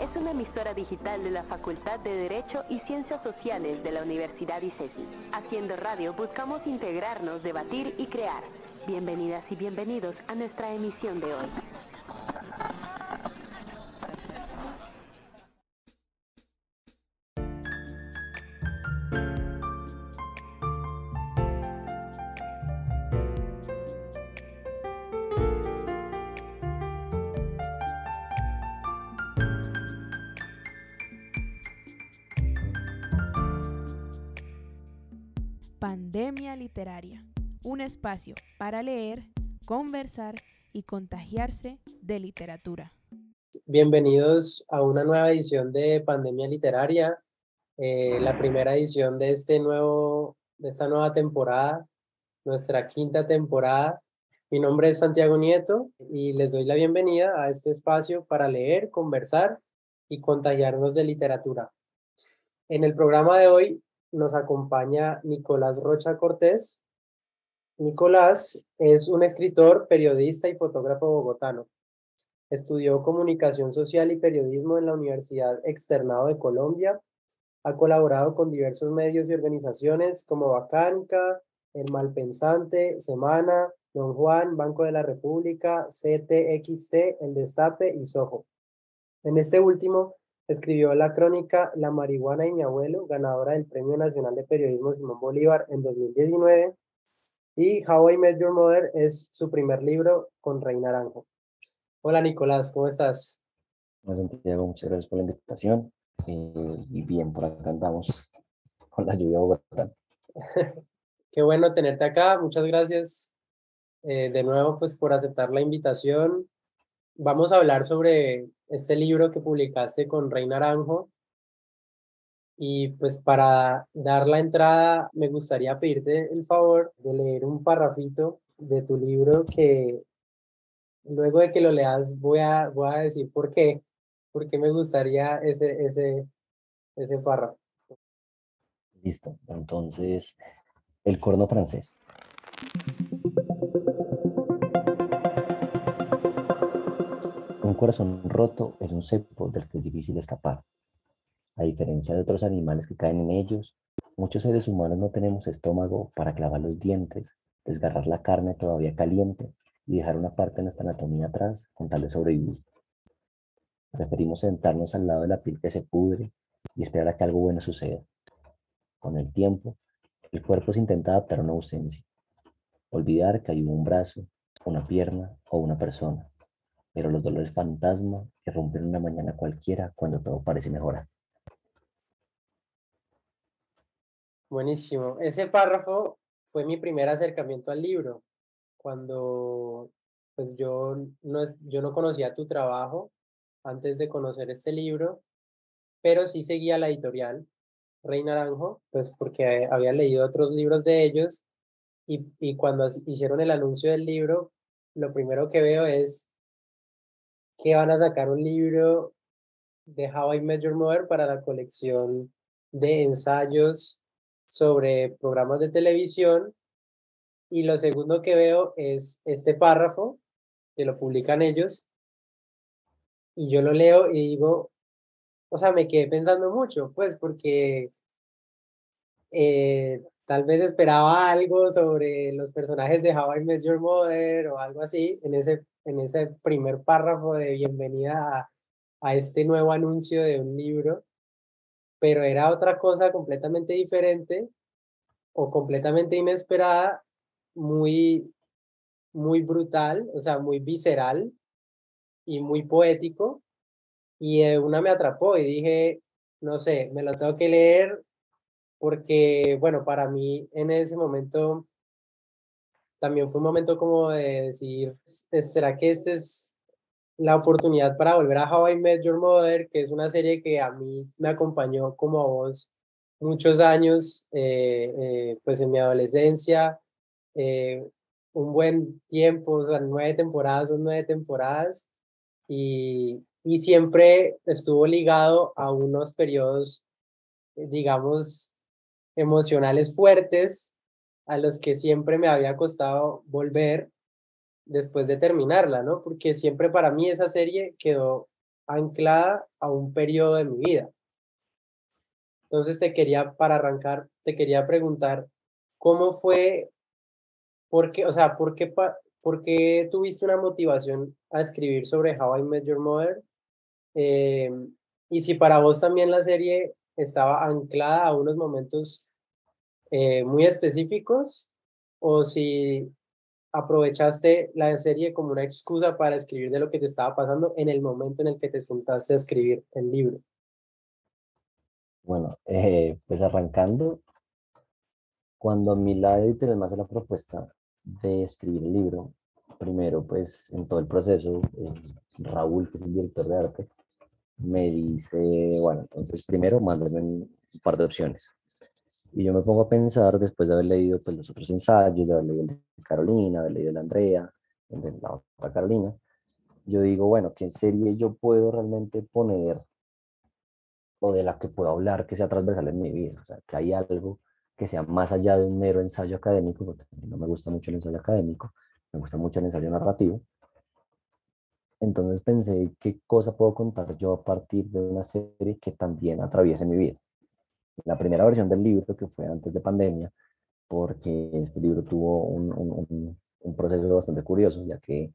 Es una emisora digital de la Facultad de Derecho y Ciencias Sociales de la Universidad ICESI. Haciendo radio buscamos integrarnos, debatir y crear. Bienvenidas y bienvenidos a nuestra emisión de hoy. Literaria, un espacio para leer, conversar y contagiarse de literatura. Bienvenidos a una nueva edición de Pandemia Literaria, eh, la primera edición de, este nuevo, de esta nueva temporada, nuestra quinta temporada. Mi nombre es Santiago Nieto y les doy la bienvenida a este espacio para leer, conversar y contagiarnos de literatura. En el programa de hoy nos acompaña Nicolás Rocha Cortés. Nicolás es un escritor, periodista y fotógrafo bogotano. Estudió comunicación social y periodismo en la Universidad Externado de Colombia. Ha colaborado con diversos medios y organizaciones como Bacanca, El Malpensante, Semana, Don Juan, Banco de la República, CTXT, El Destape y Soho. En este último, Escribió la crónica La marihuana y mi abuelo, ganadora del Premio Nacional de Periodismo Simón Bolívar en 2019. Y How I Met Your Mother es su primer libro con Rey Naranjo. Hola Nicolás, ¿cómo estás? Hola Santiago, muchas gracias por la invitación. Eh, y bien, por acá andamos con la lluvia Bogotá. Qué bueno tenerte acá, muchas gracias eh, de nuevo pues por aceptar la invitación. Vamos a hablar sobre este libro que publicaste con Rey Naranjo. Y pues para dar la entrada, me gustaría pedirte el favor de leer un parrafito de tu libro que luego de que lo leas voy a, voy a decir por qué, por qué me gustaría ese, ese, ese párrafo. Listo, entonces, el corno francés. Corazón roto es un cepo del que es difícil escapar. A diferencia de otros animales que caen en ellos, muchos seres humanos no tenemos estómago para clavar los dientes, desgarrar la carne todavía caliente y dejar una parte de nuestra anatomía atrás con tal de sobrevivir. Preferimos sentarnos al lado de la piel que se pudre y esperar a que algo bueno suceda. Con el tiempo, el cuerpo se intenta adaptar a una ausencia, olvidar que hay un brazo, una pierna o una persona pero los dolores fantasma rompen una mañana cualquiera cuando todo parece mejorar. Buenísimo. Ese párrafo fue mi primer acercamiento al libro, cuando pues yo no, yo no conocía tu trabajo antes de conocer este libro, pero sí seguía la editorial Rey Naranjo, pues porque había leído otros libros de ellos y, y cuando hicieron el anuncio del libro, lo primero que veo es que van a sacar un libro de How I Met Your Mother para la colección de ensayos sobre programas de televisión. Y lo segundo que veo es este párrafo, que lo publican ellos, y yo lo leo y digo, o sea, me quedé pensando mucho, pues porque eh, tal vez esperaba algo sobre los personajes de How I Met Your Mother o algo así en ese en ese primer párrafo de bienvenida a, este nuevo anuncio de un libro, pero era otra cosa completamente diferente o completamente inesperada, muy, muy brutal, o sea, muy visceral y muy poético. Y una me atrapó y dije, no sé, me lo tengo que leer porque, bueno, para mí en ese momento también fue un momento como de decir, ¿será que esta es la oportunidad para volver a How I Met Your Mother, que es una serie que a mí me acompañó como a vos muchos años, eh, eh, pues en mi adolescencia, eh, un buen tiempo, o sea, nueve temporadas son nueve temporadas, y, y siempre estuvo ligado a unos periodos, digamos, emocionales fuertes, a los que siempre me había costado volver después de terminarla, ¿no? Porque siempre para mí esa serie quedó anclada a un periodo de mi vida. Entonces te quería, para arrancar, te quería preguntar, ¿cómo fue, por qué, o sea, por qué, por qué tuviste una motivación a escribir sobre How I Met Your Mother? Eh, y si para vos también la serie estaba anclada a unos momentos eh, muy específicos o si aprovechaste la serie como una excusa para escribir de lo que te estaba pasando en el momento en el que te sentaste a escribir el libro. Bueno, eh, pues arrancando, cuando a mí la editorial me hace la propuesta de escribir el libro, primero pues en todo el proceso, eh, Raúl, que es el director de arte, me dice, bueno, entonces primero mándame un par de opciones. Y yo me pongo a pensar, después de haber leído pues, los otros ensayos, de haber leído el de Carolina, haber leído el de Andrea, el de la otra Carolina, yo digo, bueno, ¿qué serie yo puedo realmente poner o de la que puedo hablar que sea transversal en mi vida? O sea, que hay algo que sea más allá de un mero ensayo académico, porque no me gusta mucho el ensayo académico, me gusta mucho el ensayo narrativo. Entonces pensé, ¿qué cosa puedo contar yo a partir de una serie que también atraviese mi vida? La primera versión del libro, que fue antes de pandemia, porque este libro tuvo un, un, proceso bastante curioso, ya que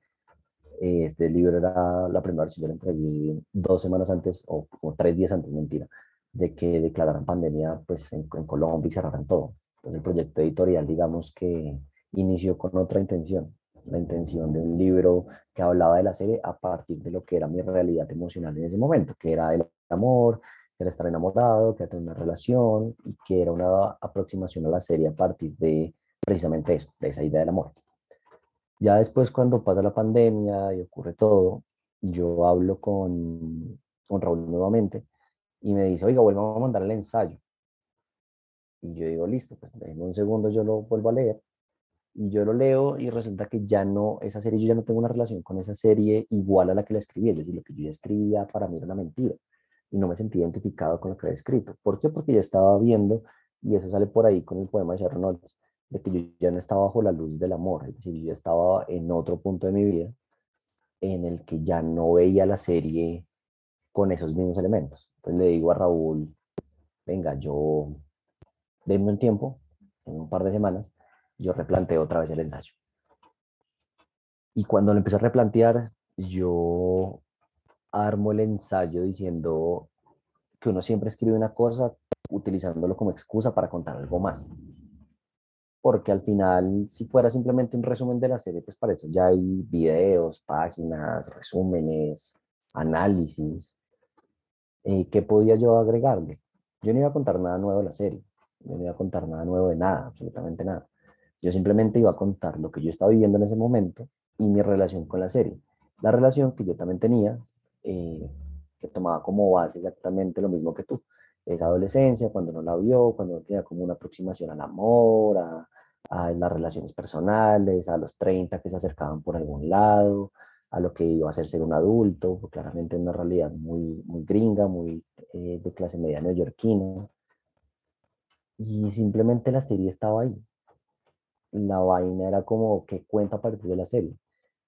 eh, este libro era la primera versión, yo la entregué dos semanas antes, o, tres días antes, mentira, de que declararan pandemia pues, en, en Colombia y cerraran todo. Entonces el proyecto editorial, digamos que inició con otra intención, la intención de un libro que hablaba de la serie a partir de lo que era mi realidad emocional en ese momento, que era el amor, que era estar enamorado, que era tener una relación y que era una aproximación a la serie a partir de precisamente eso, de esa idea del amor. Ya después cuando pasa la pandemia y ocurre todo, yo hablo con, con Raúl nuevamente y me dice, oiga, vuelvo a mandar el ensayo. Y yo digo, listo, pues déjenme un segundo, yo lo vuelvo a leer y yo lo leo y resulta que ya no, esa serie, yo ya no tengo una relación con esa serie igual a la que la escribí, es decir, lo que yo ya escribía para mí era una mentira y no me sentí identificado con lo que había escrito. ¿Por qué? Porque ya estaba viendo, y eso sale por ahí con el poema de Sharon Olds, de que yo ya no estaba bajo la luz del amor, es decir, yo ya estaba en otro punto de mi vida en el que ya no veía la serie con esos mismos elementos. Entonces le digo a Raúl, venga, yo, denme un tiempo, en un par de semanas, yo replanteo otra vez el ensayo. Y cuando lo empecé a replantear, yo armo el ensayo diciendo que uno siempre escribe una cosa utilizándolo como excusa para contar algo más. Porque al final, si fuera simplemente un resumen de la serie, pues para eso ya hay videos, páginas, resúmenes, análisis. Eh, ¿Qué podía yo agregarle? Yo no iba a contar nada nuevo de la serie. Yo no iba a contar nada nuevo de nada, absolutamente nada. Yo simplemente iba a contar lo que yo estaba viviendo en ese momento y mi relación con la serie. La relación que yo también tenía, eh, que tomaba como base exactamente lo mismo que tú. Esa adolescencia, cuando no la vio, cuando no tenía como una aproximación al amor, a, a las relaciones personales, a los 30 que se acercaban por algún lado, a lo que iba a ser ser un adulto, claramente una realidad muy, muy gringa, muy eh, de clase media neoyorquina. Y simplemente la serie estaba ahí la vaina era como que cuento a partir de la serie.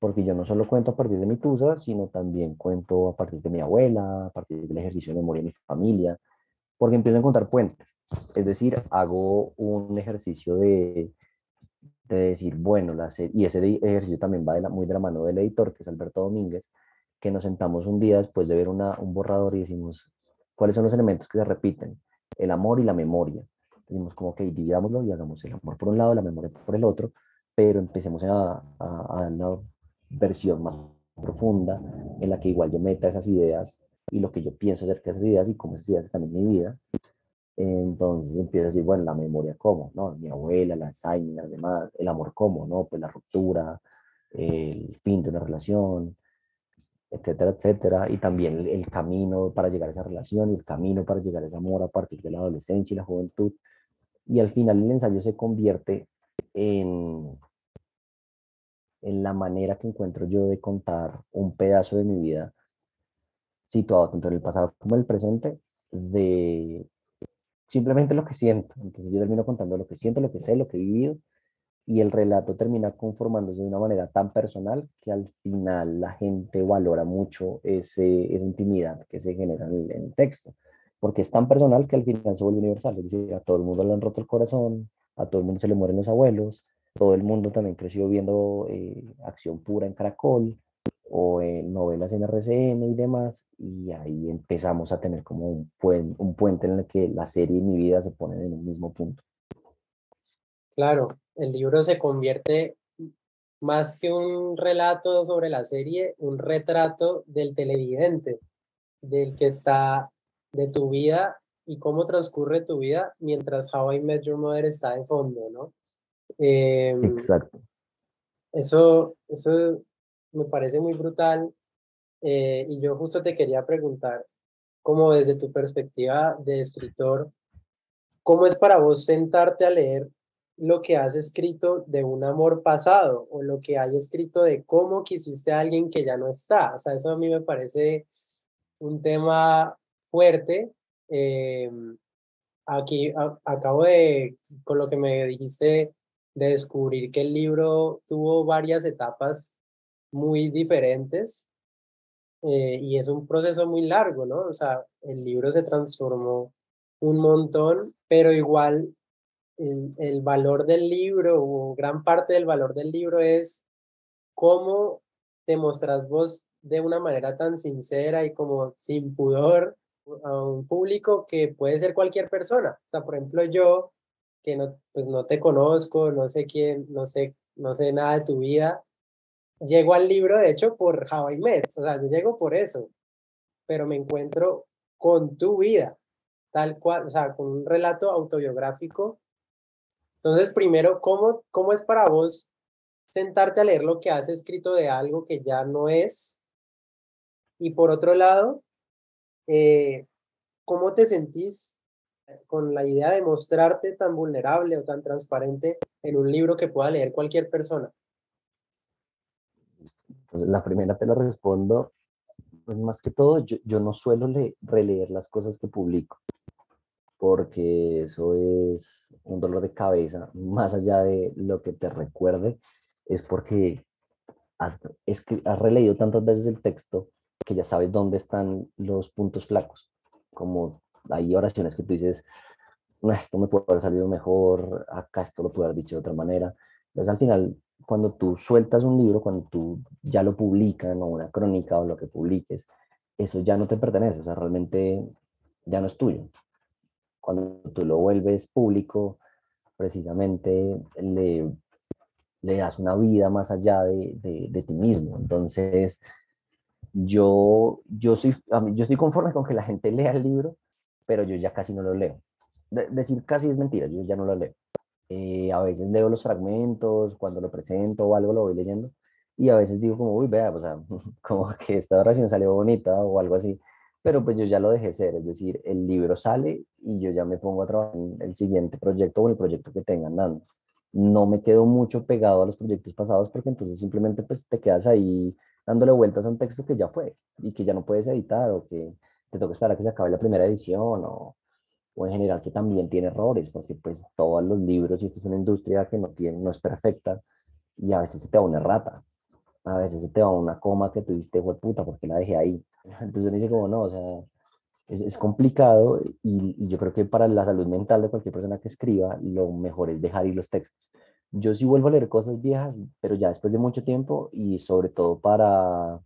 Porque yo no solo cuento a partir de mi tusa, sino también cuento a partir de mi abuela, a partir del ejercicio de memoria de mi familia, porque empiezo a encontrar puentes. Es decir, hago un ejercicio de, de decir, bueno, la y ese ejercicio también va de la, muy de la mano del editor, que es Alberto Domínguez, que nos sentamos un día después de ver una, un borrador y decimos, ¿cuáles son los elementos que se repiten? El amor y la memoria Dijimos como que dividámoslo y hagamos el amor por un lado, la memoria por el otro, pero empecemos a, a, una versión más profunda en la que igual yo meta esas ideas y lo que yo pienso acerca de esas ideas y cómo esas ideas están en mi vida. Entonces empiezo a decir, bueno, la memoria cómo, ¿no? Mi abuela, la Alzheimer, las demás, el amor cómo, ¿no? Pues la ruptura, el fin de una relación, etcétera, etcétera, y también el, camino para llegar a esa relación y el camino para llegar a ese amor a partir de la adolescencia y la juventud. Y al final el ensayo se convierte en, en la manera que encuentro yo de contar un pedazo de mi vida situado tanto en el pasado como en el presente, de simplemente lo que siento. Entonces yo termino contando lo que siento, lo que sé, lo que he vivido, y el relato termina conformándose de una manera tan personal que al final la gente valora mucho ese, esa intimidad que se genera en el, texto, porque es tan personal que al final se vuelve universal, es decir, a todo el mundo le han roto el corazón, a todo el mundo se le mueren los abuelos, todo el mundo también creció viendo eh, acción pura en Caracol o en novelas en RCN y demás, y ahí empezamos a tener como un, un puente en el que la serie y mi vida se ponen en un mismo punto. Claro, el libro se convierte más que un relato sobre la serie, un retrato del televidente, del que está de tu vida y cómo transcurre tu vida mientras How I Met Your Mother está de fondo, ¿no? Em, Exacto. Eso, eso me parece muy brutal eh, y yo justo te quería preguntar, como desde tu perspectiva de escritor, ¿cómo es para vos sentarte a leer lo que has escrito de un amor pasado o lo que hay escrito de cómo quisiste a alguien que ya no está. O sea, eso a mí me parece un tema fuerte. Em, aquí acabo de, con lo que me dijiste, de descubrir que el libro tuvo varias etapas muy diferentes eh, y es un proceso muy largo, ¿no? O sea, el libro se transformó un montón, pero igual el, valor del libro o gran parte del valor del libro es cómo te mostras vos de una manera tan sincera y como sin pudor a un público que puede ser cualquier persona. O sea, por ejemplo, yo que no, pues no te conozco, no sé quién, no sé, no sé nada de tu vida, llego al libro de hecho por How I Met, o sea, yo llego por eso, pero me encuentro con tu vida, tal cual, o sea, con un relato autobiográfico entonces, primero, ¿cómo, ¿cómo es para vos sentarte a leer lo que has escrito de algo que ya no es? Y por otro lado, eh, ¿cómo te sentís con la idea de mostrarte tan vulnerable o tan transparente en un libro que pueda leer cualquier persona? la primera te la respondo, pues más que todo, yo, no suelo releer las cosas que publico porque eso es un dolor de cabeza, más allá de lo que te recuerde, es porque has, es que has releído tantas veces el texto que ya sabes dónde están los puntos flacos, como hay oraciones que tú dices, esto me puede haber salido mejor, acá esto lo puedo haber dicho de otra manera. Entonces al final, cuando tú sueltas un libro, cuando tú ya lo publican o una crónica o lo que publiques, eso ya no te pertenece, o sea, realmente ya no es tuyo cuando tú lo vuelves público, precisamente le, le das una vida más allá de, de, ti mismo. Entonces, yo, yo, soy, yo estoy conforme con que la gente lea el libro, pero yo ya casi no lo leo. decir casi es mentira, yo ya no lo leo. Eh, a veces leo los fragmentos, cuando lo presento o algo lo voy leyendo, y a veces digo como, uy, vea, o sea, como que esta oración salió bonita o algo así, pero pues yo ya lo dejé ser, es decir, el libro sale y yo ya me pongo a trabajar en el siguiente proyecto o el proyecto que tengan dando. No me quedo mucho pegado a los proyectos pasados porque entonces simplemente pues te quedas ahí dándole vueltas a un texto que ya fue y que ya no puedes editar o que te toca esperar a que se acabe la primera edición o, o en general que también tiene errores porque pues todos los libros y esto es una industria que no, tiene, no es perfecta y a veces se te va una rata, a veces se te va una coma que tuviste, fue puta, porque la dejé ahí entonces me dice como, no, o sea, es, es complicado y, y, yo creo que para la salud mental de cualquier persona que escriba, lo mejor es dejar ir los textos. Yo sí vuelvo a leer cosas viejas, pero ya después de mucho tiempo y sobre todo para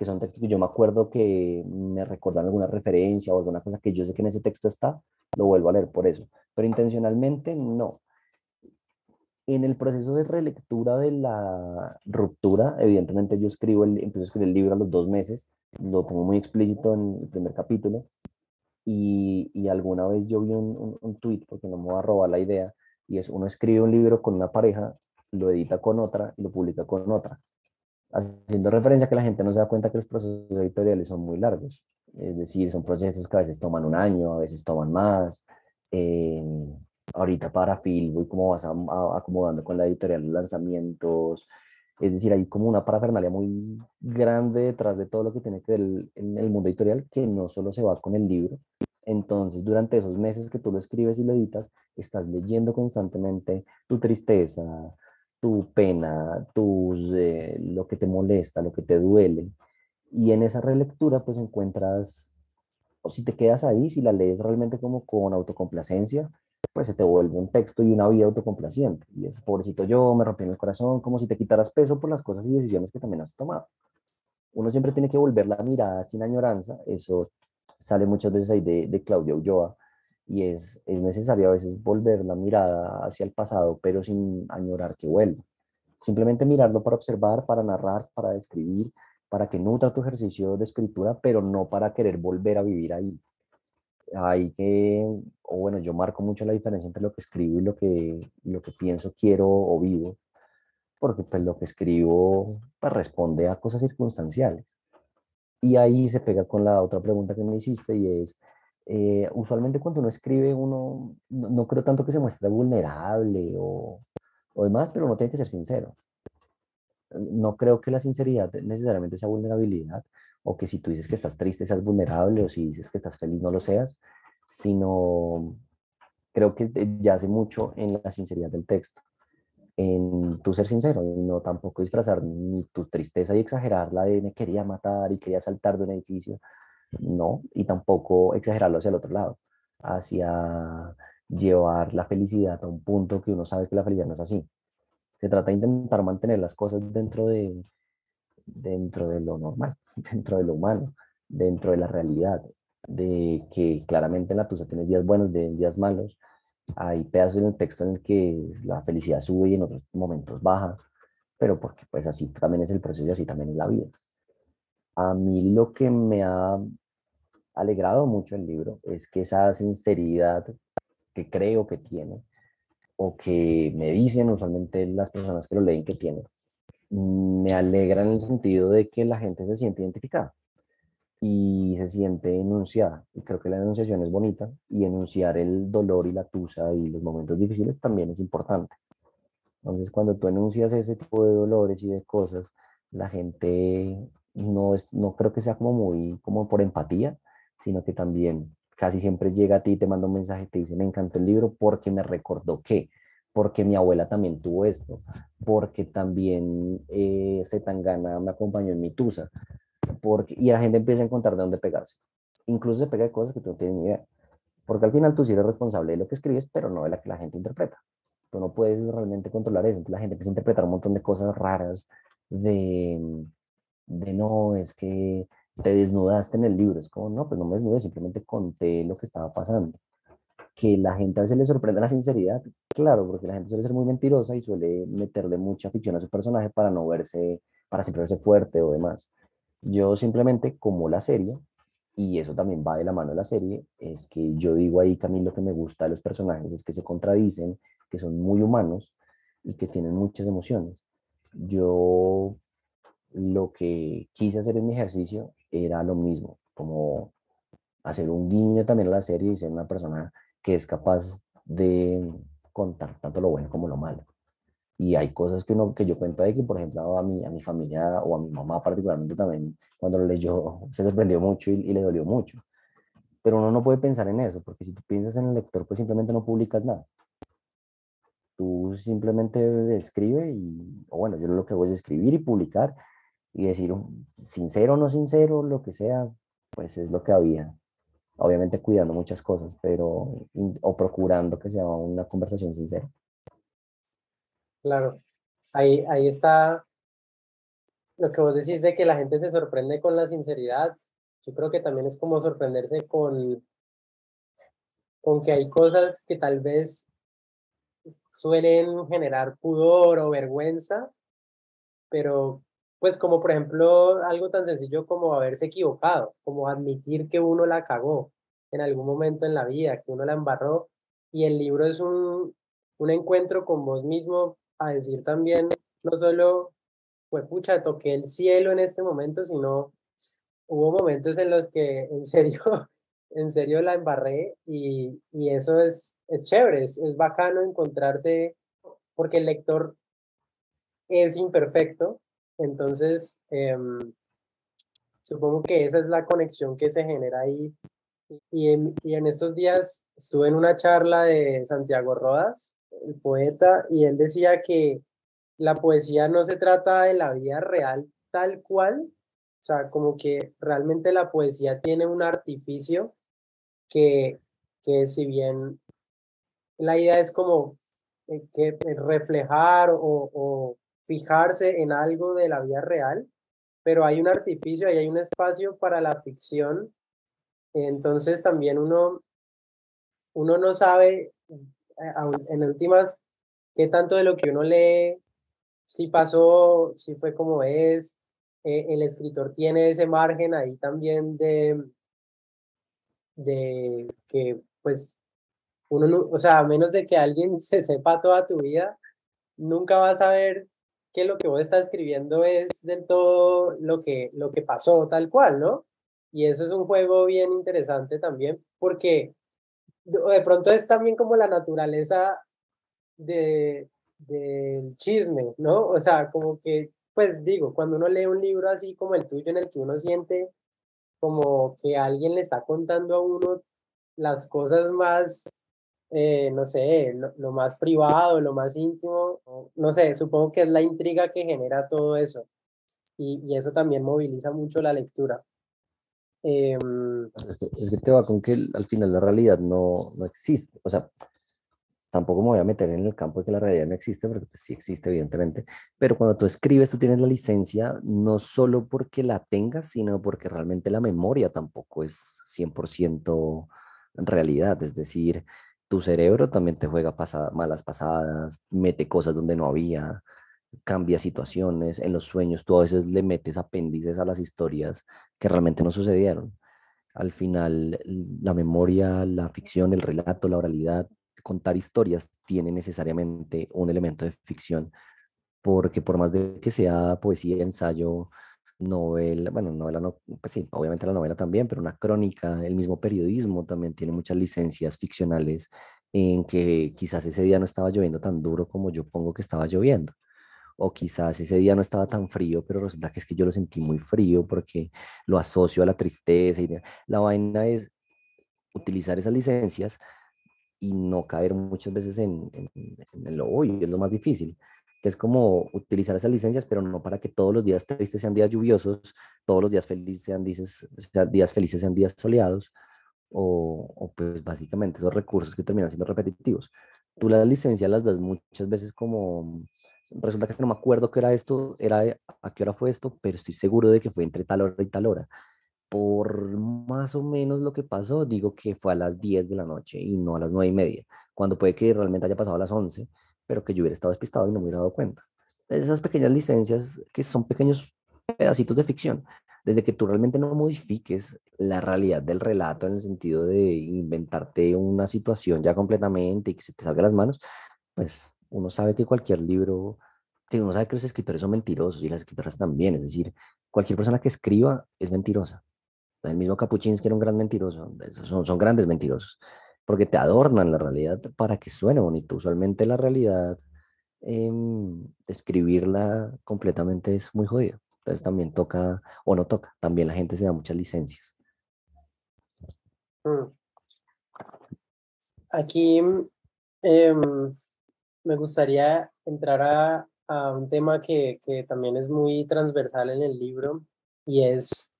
que son textos que yo me acuerdo que me recuerdan alguna referencia o alguna cosa que yo sé que en ese texto está, lo vuelvo a leer por eso. Pero intencionalmente no en el proceso de relectura de la ruptura, evidentemente yo escribo el, empiezo a escribir el libro a los dos meses, lo pongo muy explícito en el primer capítulo, y, y alguna vez yo vi un, un, un tweet, porque no me voy a robar la idea, y es uno escribe un libro con una pareja, lo edita con otra y lo publica con otra, haciendo referencia a que la gente no se da cuenta que los procesos editoriales son muy largos, es decir, son procesos que a veces toman un año, a veces toman más. Eh, ahorita para Phil voy como vas acomodando con la editorial los lanzamientos, es decir, hay como una parafernalia muy grande detrás de todo lo que tiene que ver en el mundo editorial que no solo se va con el libro. Entonces, durante esos meses que tú lo escribes y lo editas, estás leyendo constantemente tu tristeza, tu pena, tus, eh, lo que te molesta, lo que te duele. Y en esa relectura pues encuentras, o si te quedas ahí, si la lees realmente como con autocomplacencia, pues se te vuelve un texto y una vida autocomplaciente. Y es pobrecito yo, me rompí el corazón, como si te quitaras peso por las cosas y decisiones que también has tomado. Uno siempre tiene que volver la mirada sin añoranza, eso sale muchas veces ahí de, de Claudia Ulloa, y es, es necesario a veces volver la mirada hacia el pasado, pero sin añorar que vuelva. Simplemente mirarlo para observar, para narrar, para describir, para que nutra tu ejercicio de escritura, pero no para querer volver a vivir ahí. Hay que, o bueno, yo marco mucho la diferencia entre lo que escribo y lo que, lo que pienso, quiero o vivo, porque pues lo que escribo pues, responde a cosas circunstanciales. Y ahí se pega con la otra pregunta que me hiciste y es, eh, usualmente cuando uno escribe, uno no, creo tanto que se muestre vulnerable o, o demás, pero uno tiene que ser sincero. No creo que la sinceridad necesariamente sea vulnerabilidad, o que si tú dices que estás triste seas vulnerable, o si dices que estás feliz no lo seas, sino creo que yace mucho en la sinceridad del texto, en tu ser sincero, no tampoco disfrazar ni tu tristeza y exagerarla de me quería matar y quería saltar de un edificio, no, y tampoco exagerarlo hacia el otro lado, hacia llevar la felicidad a un punto que uno sabe que la felicidad no es así. Se trata de intentar mantener las cosas dentro de, dentro de lo normal, dentro de lo humano, dentro de la realidad, de que claramente en la tusa tienes días buenos, de días malos. Hay pedazos en el texto en el que la felicidad sube y en otros momentos baja, pero porque pues así también es el proceso y así también es la vida. A mí lo que me ha alegrado mucho el libro es que esa sinceridad que creo que tiene o que me dicen usualmente las personas que lo leen que tiene, me alegra en el sentido de que la gente se siente identificada y se siente enunciada. Y creo que la enunciación es bonita y enunciar el dolor y la tusa y los momentos difíciles también es importante. Entonces, cuando tú enuncias ese tipo de dolores y de cosas, la gente no, es, no creo que sea como muy como por empatía, sino que también casi siempre llega a ti te manda un mensaje te dice, me encantó el libro porque me recordó que, porque mi abuela también tuvo esto, porque también eh, me acompañó en mi tusa, porque, y la gente empieza a encontrar de dónde pegarse. Incluso se pega de cosas que tú no tienes ni idea, porque al final tú sí eres responsable de lo que escribes, pero no de la que la gente interpreta. Tú no puedes realmente controlar eso, entonces la gente empieza a interpretar un montón de cosas raras, de, de no, es que te desnudaste en el libro. Es como, no, pues no me desnudé, simplemente conté lo que estaba pasando. Que la gente a veces le sorprende la sinceridad, claro, porque la gente suele ser muy mentirosa y suele meterle mucha ficción a su personaje para no verse, para siempre verse fuerte o demás. Yo simplemente, como la serie, y eso también va de la mano de la serie, es que yo digo ahí que a mí lo que me gusta de los personajes es que se contradicen, que son muy humanos y que tienen muchas emociones. Yo lo que quise hacer en mi ejercicio era lo mismo, como hacer un guiño también a la serie y ser una persona que es capaz de contar tanto lo bueno como lo malo. Y hay cosas que, uno, que yo cuento ahí que, por ejemplo, a mi, a mi familia o a mi mamá particularmente también, cuando lo leyó, se sorprendió mucho y, y le dolió mucho. Pero uno no puede pensar en eso, porque si tú piensas en el lector, pues simplemente no publicas nada. Tú simplemente escribe y, o bueno, yo lo que voy es escribir y publicar y decir sincero o no sincero, lo que sea, pues es lo que había. Obviamente cuidando muchas cosas, pero o procurando que sea una conversación sincera. Claro, ahí, ahí está lo que vos decís de que la gente se sorprende con la sinceridad. Yo creo que también es como sorprenderse con, con que hay cosas que tal vez suelen generar pudor o vergüenza, pero pues como por ejemplo algo tan sencillo como haberse equivocado, como admitir que uno la cagó en algún momento en la vida, que uno la embarró. Y el libro es un, un encuentro con vos mismo a decir también, no solo, pues pucha, toqué el cielo en este momento, sino hubo momentos en los que en serio, en serio la embarré y, y eso es, es chévere, es, es bacano encontrarse, porque el lector es imperfecto, entonces, em, supongo que esa es la conexión que se genera ahí. Y en, y estos días estuve en una charla de Santiago Rodas, el poeta, y él decía que la poesía no se trata de la vida real tal cual, o sea, como que realmente la poesía tiene un artificio que, que si bien la idea es como eh, que reflejar o, fijarse en algo de la vida real, pero hay un artificio y hay un espacio para la ficción. Entonces también uno, uno no sabe eh, en últimas qué tanto de lo que uno lee, si pasó, si fue como es. el escritor tiene ese margen ahí también de, de que pues uno, o sea, a menos de que alguien se sepa toda tu vida, nunca vas a ver que lo que vos estás escribiendo es del todo lo que, lo que pasó tal cual, ¿no? Y eso es un juego bien interesante también, porque de pronto es también como la naturaleza de, del chisme, ¿no? O sea, como que, pues digo, cuando uno lee un libro así como el tuyo en el que uno siente como que alguien le está contando a uno las cosas más eh, no sé, lo, más privado, lo más íntimo, no sé, supongo que es la intriga que genera todo eso. Y, y eso también moviliza mucho la lectura. Em, es, que, te va con que al final la realidad no, no existe. O sea, tampoco me voy a meter en el campo de que la realidad no existe, porque pues, sí existe, evidentemente. Pero cuando tú escribes, tú tienes la licencia no solo porque la tengas, sino porque realmente la memoria tampoco es 100% realidad. Es decir, tu cerebro también te juega malas pasadas, mete cosas donde no había, cambia situaciones. En los sueños tú a veces le metes apéndices a las historias que realmente no sucedieron. Al final, la memoria, la ficción, el relato, la oralidad, contar historias tiene necesariamente un elemento de ficción, porque por más de que sea poesía, ensayo, novela, bueno, novela no, pues sí, obviamente la novela también, pero una crónica, el mismo periodismo también tiene muchas licencias ficcionales en que quizás ese día no estaba lloviendo tan duro como yo pongo que estaba lloviendo. O quizás ese día no estaba tan frío, pero resulta que es que yo lo sentí muy frío porque lo asocio a la tristeza. Y la vaina es utilizar esas licencias y no caer muchas veces en, en, en lo obvio, es lo más difícil que es como utilizar esas licencias, pero no para que todos los días tristes sean días lluviosos, todos los días felices sean, dices, días felices sean días soleados, o, o, pues básicamente esos recursos que terminan siendo repetitivos. Tú las licencias las das muchas veces como, resulta que no me acuerdo qué era esto, era a qué hora fue esto, pero estoy seguro de que fue entre tal hora y tal hora. Por más o menos lo que pasó, digo que fue a las 10 de la noche y no a las 9 y media, cuando puede que realmente haya pasado a las 11 pero que yo hubiera estado despistado y no me hubiera dado cuenta. Esas pequeñas licencias que son pequeños pedacitos de ficción, desde que tú realmente no modifiques la realidad del relato en el sentido de inventarte una situación ya completamente y que se te salga las manos, pues uno sabe que cualquier libro, que uno sabe que los escritores son mentirosos y las escritoras también, es decir, cualquier persona que escriba es mentirosa. El mismo Capuchinsky era un gran mentiroso, son, son grandes mentirosos porque te adornan la realidad para que suene bonito. Usualmente la realidad, describirla completamente es muy jodido. Entonces también toca, o no toca, también la gente se da muchas licencias. Mm. Aquí em, me gustaría entrar a, a un tema que, que, también es muy transversal en el libro y es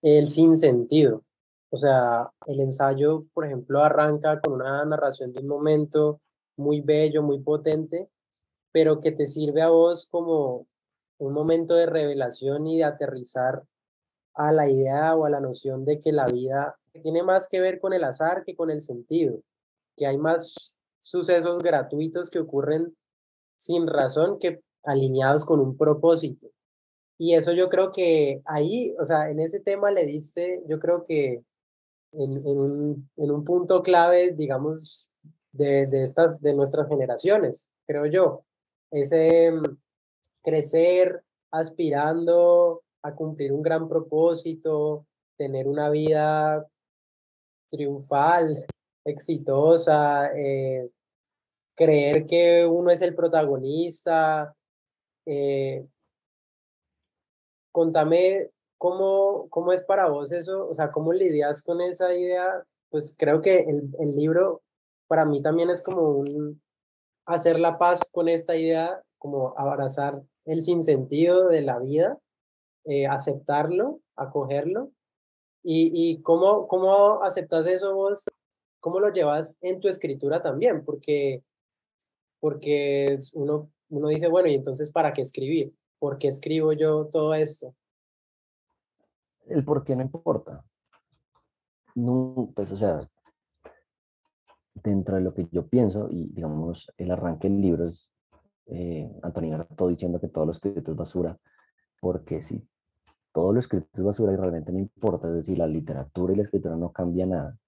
el sinsentido. O sea, el ensayo, por ejemplo, arranca con una narración de un momento muy bello, muy potente, pero que te sirve a vos como un momento de revelación y de aterrizar a la idea o a la noción de que la vida tiene más que ver con el azar que con el sentido, que hay más sucesos gratuitos que ocurren sin razón que alineados con un propósito. Y eso yo creo que ahí, o sea, en ese tema le diste, yo creo que en, un, en un punto clave, digamos, de, de, estas, de nuestras generaciones, creo yo. Ese mm, crecer aspirando a cumplir un gran propósito, tener una vida triunfal, exitosa, eh, creer que uno es el protagonista. Eh, contame ¿Cómo, ¿Cómo es para vos eso? O sea, ¿cómo lidias con esa idea? Pues creo que el, el libro para mí también es como un hacer la paz con esta idea como abrazar el sinsentido de la vida, eh, aceptarlo, acogerlo. ¿Y, y cómo, cómo aceptas eso vos? ¿Cómo lo llevas en tu escritura también? Porque, porque uno, uno dice, bueno, ¿y entonces para qué escribir? ¿Por qué escribo yo todo esto? El por qué no importa. No, pues, o sea, dentro de lo que yo pienso, y digamos, el arranque del libro es eh, Antonina todo diciendo que todo lo escrito es basura, porque si todo lo escrito es basura y realmente no importa, es decir, la literatura y la escritura no cambia nada,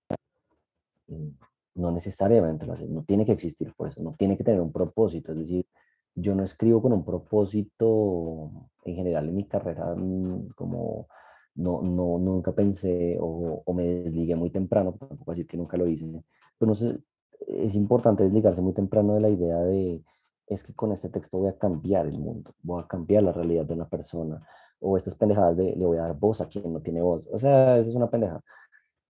no necesariamente lo hace, no tiene que existir por eso, no tiene que tener un propósito, es decir, yo no escribo con un propósito en general en mi carrera, mm, como no, no, nunca pensé o, o me desligué muy temprano, tampoco decir que nunca lo hice, pero no sé, es importante desligarse muy temprano de la idea de, es que con este texto voy a cambiar el mundo, voy a cambiar la realidad de una persona, o estas pendejadas de le voy a dar voz a quien no tiene voz. O sea, eso es una pendeja.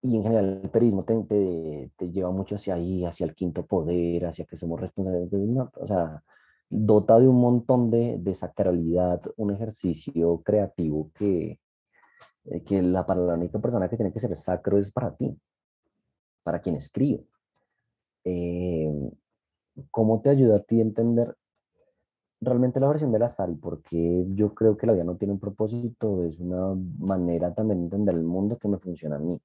Y en general el periodismo te, te, lleva mucho hacia ahí, hacia el quinto poder, hacia que somos responsables. o sea, dota de un montón de, de sacralidad, un ejercicio creativo que, eh, que la, para la única persona que tiene que ser sacro es para ti, para quien escribe. Eh, ¿Cómo te ayuda a ti a entender realmente la versión del azar y por qué yo creo que la vida no tiene un propósito? Es una manera también de entender el mundo que me funciona a mí.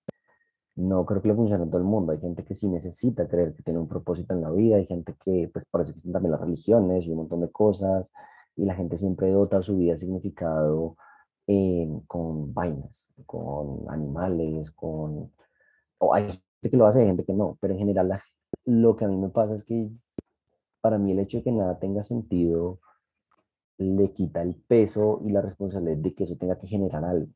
No creo que le funcione a todo el mundo. Hay gente que sí necesita creer que tiene un propósito en la vida. Hay gente que, pues, por eso existen también las religiones y un montón de cosas. Y la gente siempre dota su vida de significado eh, con vainas, con animales, con... O hay gente que lo hace, hay gente que no. Pero en general lo que a mí me pasa es que para mí el hecho de que nada tenga sentido le quita el peso y la responsabilidad de que eso tenga que generar algo.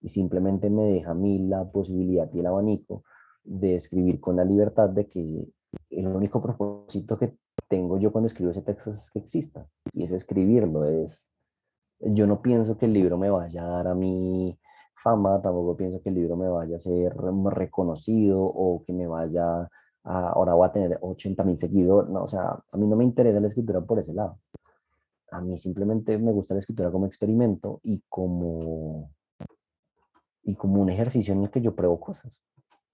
Y simplemente me deja a mí la posibilidad y el abanico de escribir con la libertad de que el único propósito que tengo yo cuando escribo ese texto es que exista. Y es escribirlo. Es, yo no pienso que el libro me vaya a dar a mí fama, tampoco pienso que el libro me vaya a ser reconocido o que me vaya ahora voy a tener 80 mil seguidores, no, o sea, a mí no me interesa la escritura por ese lado. A mí simplemente me gusta la escritura como experimento y como, y como un ejercicio en el que yo pruebo cosas,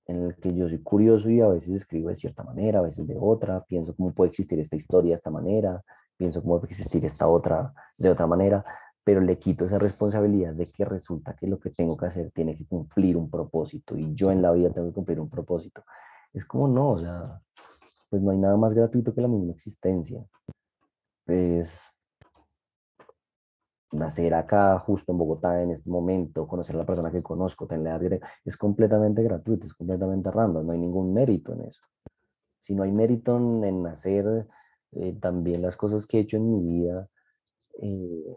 en el que yo soy curioso y a veces escribo de cierta manera, a veces de otra, pienso cómo puede existir esta historia de esta manera, pienso cómo puede existir esta otra de otra manera, pero le quito esa responsabilidad de que resulta que lo que tengo que hacer tiene que cumplir un propósito y yo en la vida tengo que cumplir un propósito es como no, o sea, pues no hay nada más gratuito que la misma existencia. Pues nacer acá, justo en Bogotá, en este momento, conocer a la persona que conozco, tener es completamente gratuito, es completamente random, no hay ningún mérito en eso. Si no hay mérito en, nacer, eh, también las cosas que he hecho en mi vida, eh,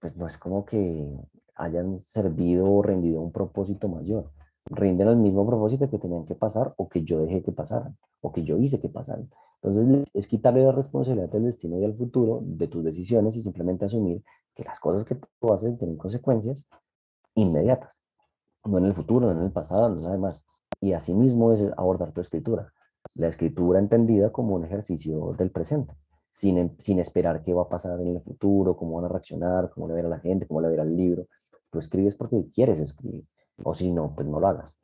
pues no es como que hayan servido o rendido un propósito mayor rinden al mismo propósito que tenían que pasar o que yo dejé que pasaran o que yo hice que pasaran. Entonces es quitarle la responsabilidad del destino y al futuro de tus decisiones y simplemente asumir que las cosas que tú haces tienen consecuencias inmediatas, no en el futuro, no en el pasado, no nada más. Y asimismo es abordar tu escritura, la escritura entendida como un ejercicio del presente, sin, sin esperar qué va a pasar en el futuro, cómo van a reaccionar, cómo le va a ver a la gente, cómo le va a ver al libro. Tú escribes porque quieres escribir o si no, pues no lo hagas.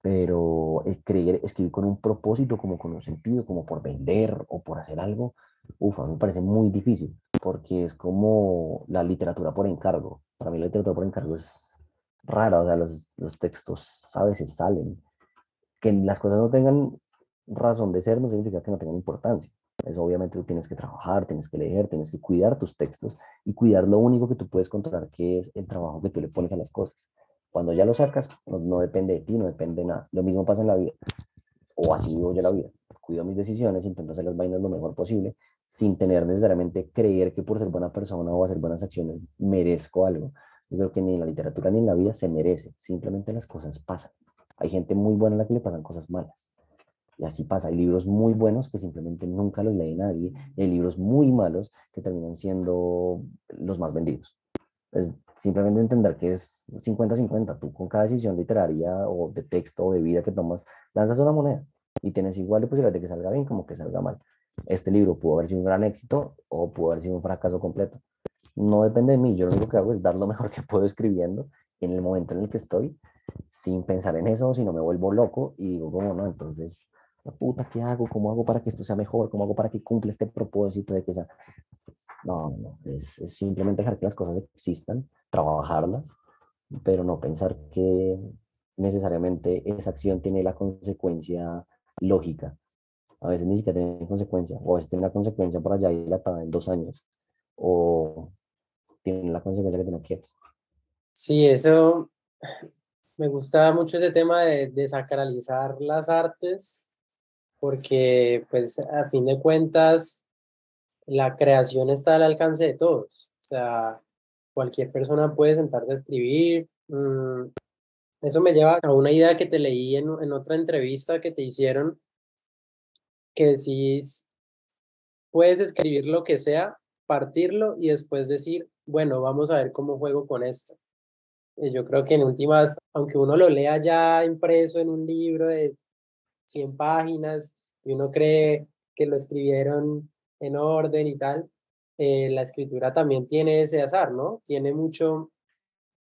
Pero creer, escribir con un propósito, como con un sentido, como por vender o por hacer algo, ufa, me parece muy difícil, porque es como la literatura por encargo. Para mí la literatura por encargo es rara, o sea, los, los textos a veces salen. Que las cosas no tengan razón de ser no significa que no tengan importancia. Eso obviamente tú tienes que trabajar, tienes que leer, tienes que cuidar tus textos y cuidar lo único que tú puedes controlar, que es el trabajo que tú le pones a las cosas. Cuando ya lo sacas, no, depende de ti, no depende de nada. Lo mismo pasa en la vida. O así vivo yo la vida. Cuido mis decisiones, intento hacer las vainas lo mejor posible, sin tener necesariamente creer que por ser buena persona o hacer buenas acciones merezco algo. Yo creo que ni en la literatura ni en la vida se merece. Simplemente las cosas pasan. Hay gente muy buena a la que le pasan cosas malas. Y así pasa. Hay libros muy buenos que simplemente nunca los lee nadie. Y hay libros muy malos que terminan siendo los más vendidos. Es simplemente entender que es 50-50. Tú con cada decisión literaria o de texto o de vida que tomas, lanzas una moneda y tienes igual de posibilidad de que salga bien como que salga mal. este libro pudo haber sido un gran éxito o pudo haber sido un fracaso completo. No depende de mí, yo lo único que hago es dar lo mejor que puedo escribiendo en el momento en el que estoy, sin pensar en eso, si no me vuelvo loco y digo, ¿cómo no? Entonces, la puta, ¿qué hago? ¿Cómo hago para que esto sea mejor? ¿Cómo hago para que cumpla este propósito de que sea... No, no, es, es simplemente dejar que las cosas existan, trabajarlas, pero no pensar que necesariamente esa acción tiene la consecuencia lógica. A veces ni siquiera tiene consecuencia, o a veces tiene una consecuencia por allá dilatada en dos años, o tiene la consecuencia que tú no quieres. Sí, eso me gusta mucho ese tema de desacralizar las artes, porque pues a fin de cuentas la creación está al alcance de todos. O sea, cualquier persona puede sentarse a escribir. Mm, eso me lleva a una idea que te leí en, en otra entrevista que te hicieron, que decís, puedes escribir lo que sea, partirlo y después decir, bueno, vamos a ver cómo juego con esto. Yo creo que en últimas, aunque uno lo lea ya impreso en un libro 100 páginas y uno cree que lo escribieron en orden y tal, eh, la escritura también tiene ese azar, ¿no? Tiene mucho,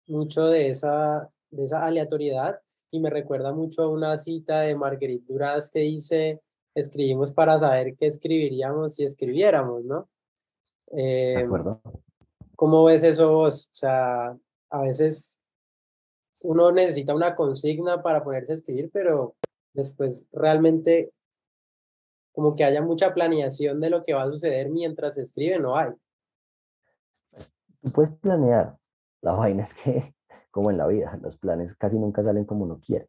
mucho de esa, de esa aleatoriedad y me recuerda mucho a una cita de Marguerite Duras que dice, escribimos para saber qué escribiríamos si escribiéramos, ¿no? de em, acuerdo. ¿Cómo ves eso vos? O sea, a veces uno necesita una consigna para ponerse a escribir, pero después realmente como que haya mucha planeación de lo que va a suceder mientras se escribe, no hay. Tú puedes planear, la vaina es que, como en la vida, los planes casi nunca salen como uno quiere.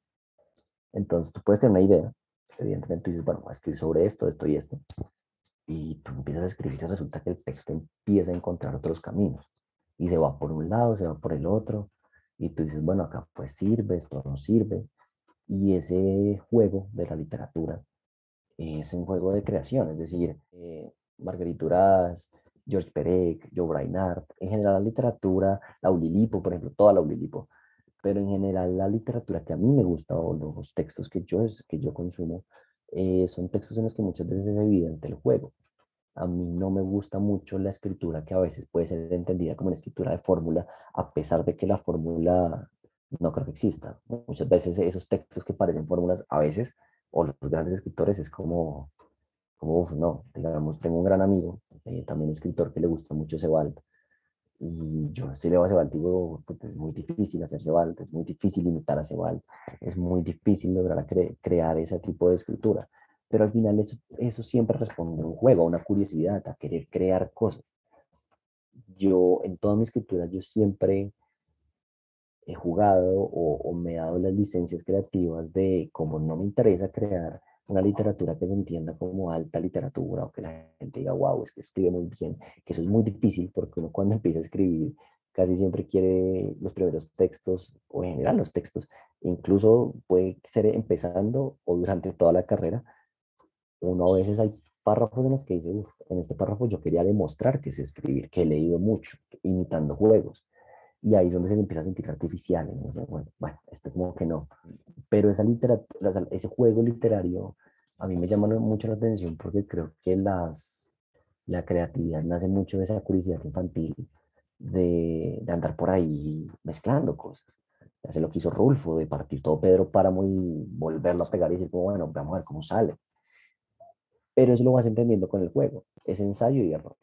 Entonces tú puedes tener una idea, evidentemente tú dices, bueno, voy a escribir sobre esto, esto y esto, y tú empiezas a escribir y resulta que el texto empieza a encontrar otros caminos, y se va por un lado, se va por el otro, y tú dices, bueno, acá pues sirve, esto no sirve, y ese juego de la literatura es un juego de creación, es decir, eh, Margarituras, George Perec, Joe Brainard, en general la literatura, la Ulilipo, por ejemplo, toda la Ulilipo, pero en general la literatura que a mí me gusta o los textos que yo, que yo consumo eh, son textos en los que muchas veces es evidente el juego. A mí no me gusta mucho la escritura que a veces puede ser entendida como una escritura de fórmula, a pesar de que la fórmula no creo que exista. Muchas veces esos textos que parecen fórmulas a veces o los grandes escritores es como, como no, digamos, tengo un gran amigo, eh, también escritor que le gusta mucho Sebald, y yo si leo a Sebald digo, pues es muy difícil hacer Sebald, es muy difícil imitar a Sebald, es muy difícil lograr crear ese tipo de escritura, pero al final eso, eso siempre responde a un juego, a una curiosidad, a querer crear cosas. Yo, en toda mi escritura, yo siempre he jugado o, me he dado las licencias creativas de, como no me interesa crear una literatura que se entienda como alta literatura o que la gente diga, wow, es que escribe muy bien, que eso es muy difícil porque uno cuando empieza a escribir casi siempre quiere los primeros textos o en general los textos, incluso puede ser empezando o durante toda la carrera, uno a veces hay párrafos en los que dice, uff, en este párrafo yo quería demostrar que sé escribir, que he leído mucho, imitando juegos y ahí es donde se empieza a sentir artificial. Bueno, bueno, esto como que no. Pero ese juego literario a mí me llama mucho la atención porque creo que las, la creatividad nace mucho de esa curiosidad infantil de, de andar por ahí mezclando cosas. Hace lo que hizo Rulfo, de partir todo Pedro Páramo y volverlo a pegar y decir, bueno, vamos a ver cómo sale. Pero eso lo vas entendiendo con el juego, es ensayo y error.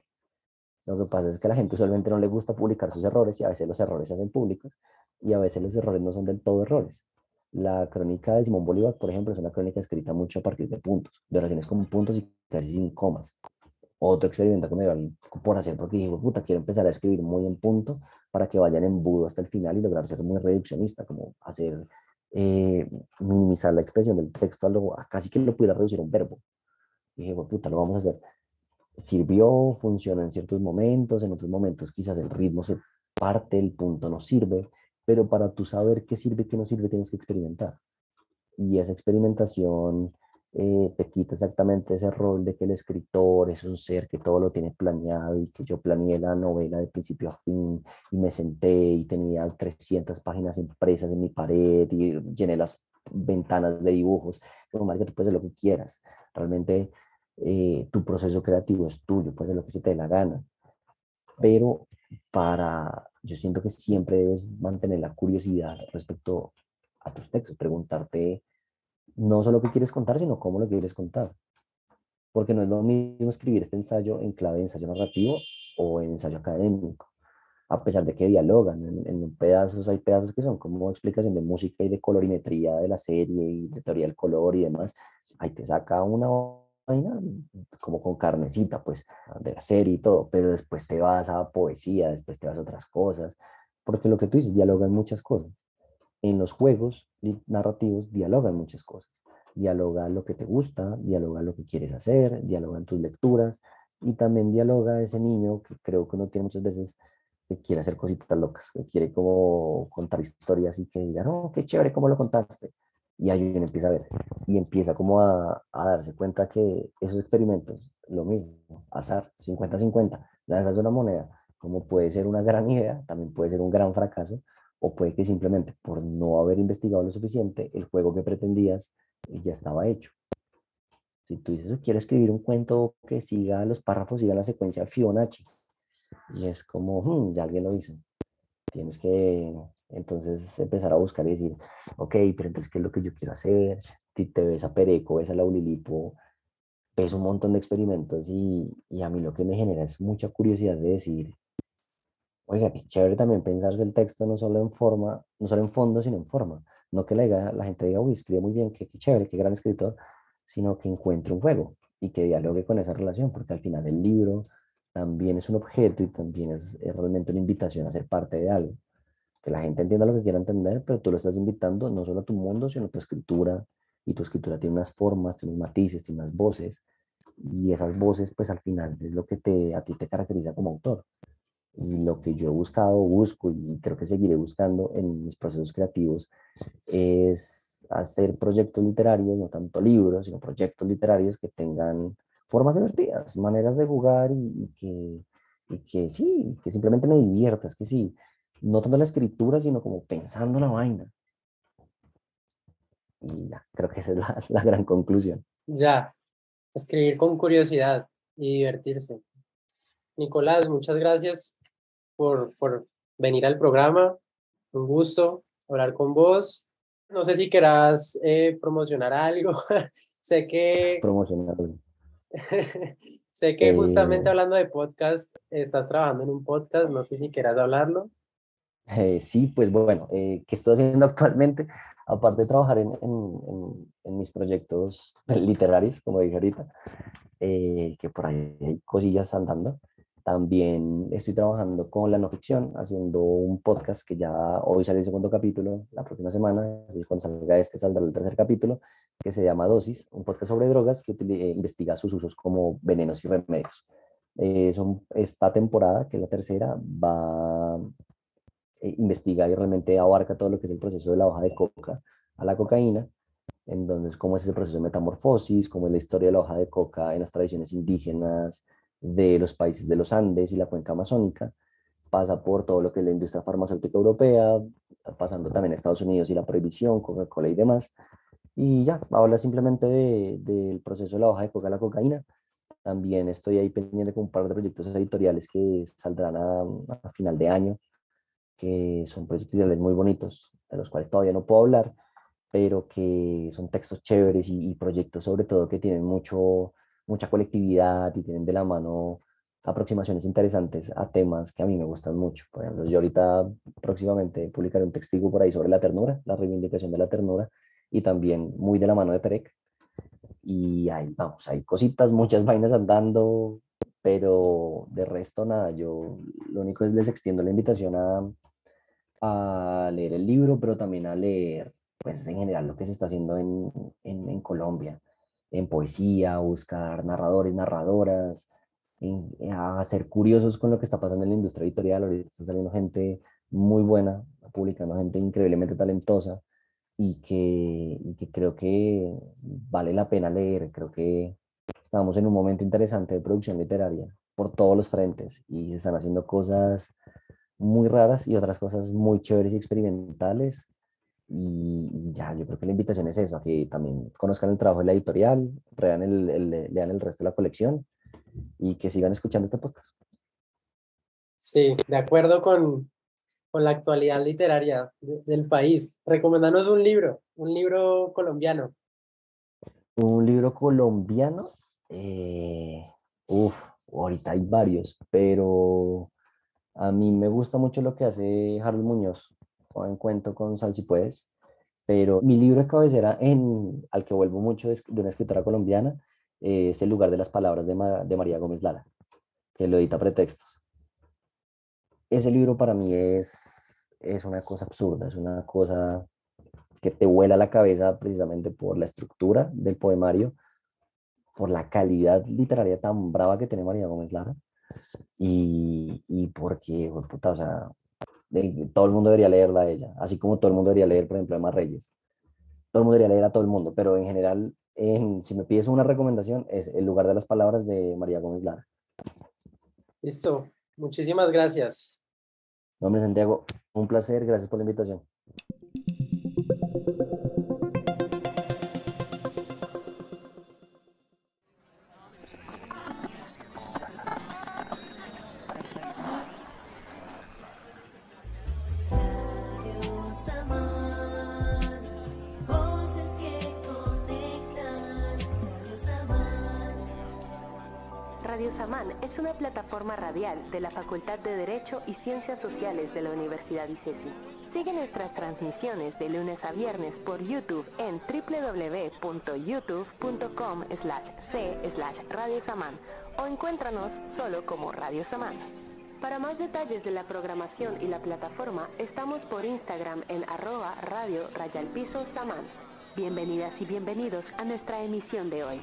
Lo que pasa es que a la gente usualmente no le gusta publicar sus errores y a veces los errores se hacen públicos y a veces los errores no son del todo errores. La crónica de Simón Bolívar, por ejemplo, es una crónica escrita mucho a partir de puntos, de oraciones con puntos y casi sin comas. Otro experimento que me dio por hacer porque dije, puta, quiero empezar a escribir muy en punto para que vayan en budo hasta el final y lograr ser muy reduccionista, como hacer, eh, minimizar la expresión del texto a, lo, casi que lo pudiera reducir a un verbo. Y dije, puta, lo vamos a hacer sirvió, funciona en ciertos momentos, en otros momentos quizás el ritmo se parte, el punto no sirve, pero para tú saber qué sirve y qué no sirve tienes que experimentar. Y esa experimentación eh, te quita exactamente ese rol de que el escritor es un ser que todo lo tiene planeado y que yo planeé la novela de principio a fin y me senté y tenía 300 páginas impresas en mi pared y llené las ventanas de dibujos. Como, que tú puedes hacer lo que quieras. Realmente eh, tu proceso creativo es tuyo, puedes hacer lo que se te dé la gana, pero para, yo siento que siempre debes mantener la curiosidad respecto a tus textos, preguntarte no solo qué quieres contar, sino cómo lo quieres contar. Porque no es lo mismo escribir este ensayo en clave de ensayo narrativo o en ensayo académico, a pesar de que dialogan. En, en pedazos hay pedazos que son como explicación de música y de colorimetría de la serie y de teoría del color y demás. Ahí te saca una vaina como con carnecita, pues, de la serie y todo, pero después te vas a poesía, después te vas a otras cosas, porque lo que tú dices, dialogan muchas cosas. En los juegos narrativos dialogan muchas cosas. Dialoga lo que te gusta, dialoga lo que quieres hacer, dialogan tus lecturas y también dialoga ese niño que creo que uno tiene muchas veces que quiere hacer cositas locas, que quiere como contar historias y que diga, no, qué chévere, ¿cómo lo contaste? Y ahí empieza a ver y empieza como a, a darse cuenta que esos experimentos, lo mismo, azar, 50-50, lanzas una moneda, como puede ser una gran idea, también puede ser un gran fracaso, o puede que simplemente por no haber investigado lo suficiente, el juego que pretendías ya estaba hecho. Si tú dices, quiero escribir un cuento que siga los párrafos, siga la secuencia Fibonacci, y es como, hmm, ya alguien lo hizo. Tienes que entonces empezar a buscar y decir, ok, pero entonces, ¿qué es lo que yo quiero hacer? Si te ves a Pereco, ves a Laulilipo, ves un montón de experimentos y, y, a mí lo que me genera es mucha curiosidad de decir, oiga, qué chévere también pensarse el texto no solo en forma, no solo en fondo, sino en forma. No que la, la gente diga, uy, escribe muy bien, qué, qué chévere, qué gran escritor, sino que encuentre un juego y que dialogue con esa relación, porque al final el libro también es un objeto y también es, es realmente una invitación a ser parte de algo que la gente entienda lo que quiera entender, pero tú lo estás invitando no solo a tu mundo, sino a tu escritura, y tu escritura tiene unas formas, tiene unos matices, tiene unas voces, y esas voces, pues al final es lo que te, a ti te caracteriza como autor. Y lo que yo he buscado, busco y creo que seguiré buscando en mis procesos creativos es hacer proyectos literarios, no tanto libros, sino proyectos literarios que tengan formas divertidas, maneras de jugar y, que, y que sí, que simplemente me diviertas, que sí, no tanto la escritura, sino como pensando la vaina. Y ya, creo que esa es la, la gran conclusión. Ya, escribir con curiosidad y divertirse. Nicolás, muchas gracias por, por venir al programa. Un gusto hablar con vos. No sé si querás eh, promocionar algo. sé que... Promocionar algo. sé que justamente eh. hablando de podcast, estás trabajando en un podcast. No sé si querás hablarlo. Eh, sí, pues bueno, eh, ¿qué estoy haciendo actualmente? Aparte de trabajar en, en, en, mis proyectos literarios, como dije ahorita, eh, que por ahí hay cosillas andando, también estoy trabajando con la no ficción, haciendo un podcast que ya hoy sale el segundo capítulo, la próxima semana, cuando salga este saldrá el tercer capítulo, que se llama Dosis, un podcast sobre drogas que investiga sus usos como venenos y remedios. son, esta temporada, que es la tercera, va eh, investiga y realmente abarca todo lo que es el proceso de la hoja de coca a la cocaína, entonces cómo es ese proceso de metamorfosis, cómo es la historia de la hoja de coca en las tradiciones indígenas de los países de los Andes y la cuenca amazónica, pasa por todo lo que es la industria farmacéutica europea, pasando también a Estados Unidos y la prohibición, Coca-Cola y demás. Y ya, habla simplemente del de, proceso de la hoja de coca a la cocaína. También estoy ahí pendiente con un par de proyectos editoriales que saldrán a final de año, que son proyectos muy bonitos, de los cuales todavía no puedo hablar, pero que son textos chéveres y, proyectos sobre todo que tienen mucho, mucha colectividad y tienen de la mano aproximaciones interesantes a temas que a mí me gustan mucho. Por ejemplo, yo ahorita próximamente publicaré un textigo por ahí sobre la ternura, la reivindicación de la ternura, y también muy de la mano de Perec. Y ahí vamos, hay cositas, muchas vainas andando, pero de resto nada, yo lo único es les extiendo la invitación a, a leer el libro, pero también a leer, pues en general, lo que se está haciendo en, en, en Colombia, en poesía, buscar narradores, narradoras, a ser curiosos con lo que está pasando en la industria editorial. Ahorita está saliendo gente muy buena, publicando gente increíblemente talentosa y que, y que creo que vale la pena leer. Creo que estamos en un momento interesante de producción literaria por todos los frentes y se están haciendo cosas muy raras y otras cosas muy chéveres y experimentales Y, ya, yo creo que la invitación es eso, a que también conozcan el trabajo de la editorial, lean el, lean el resto de la colección y que sigan escuchando este podcast. Sí, de acuerdo con, con la actualidad literaria del país. Recomendanos un libro, un libro colombiano. Un libro colombiano. Eh, uf, ahorita hay varios, pero a mí me gusta mucho lo que hace Harold Muñoz en cuento con Sal si puedes, pero mi libro de cabecera en, al que vuelvo mucho de una escritora colombiana es El lugar de las palabras de, de María Gómez Lara, que lo edita Pretextos. Ese libro para mí es, es una cosa absurda, es una cosa que te vuela la cabeza precisamente por la estructura del poemario, por la calidad literaria tan brava que tiene María Gómez Lara y, y porque, puta, o sea, todo el mundo debería leerla a ella, así como todo el mundo debería leer, por ejemplo, a Emma Reyes. Todo el mundo debería leer a todo el mundo, pero en general, en, si me pides una recomendación, es El lugar de las palabras de María Gómez Lara. Listo, muchísimas gracias. Hombre, Santiago, un placer, gracias por la invitación. De la Facultad de Derecho y Ciencias Sociales de la Universidad ICESI. Sigue nuestras transmisiones de lunes a viernes por YouTube en www.youtube.com c Radio Samán o encuéntranos solo como Radio Samán. Para más detalles de la programación y la plataforma, estamos por Instagram en arroba radio rayalpiso Samán. Bienvenidas y bienvenidos a nuestra emisión de hoy.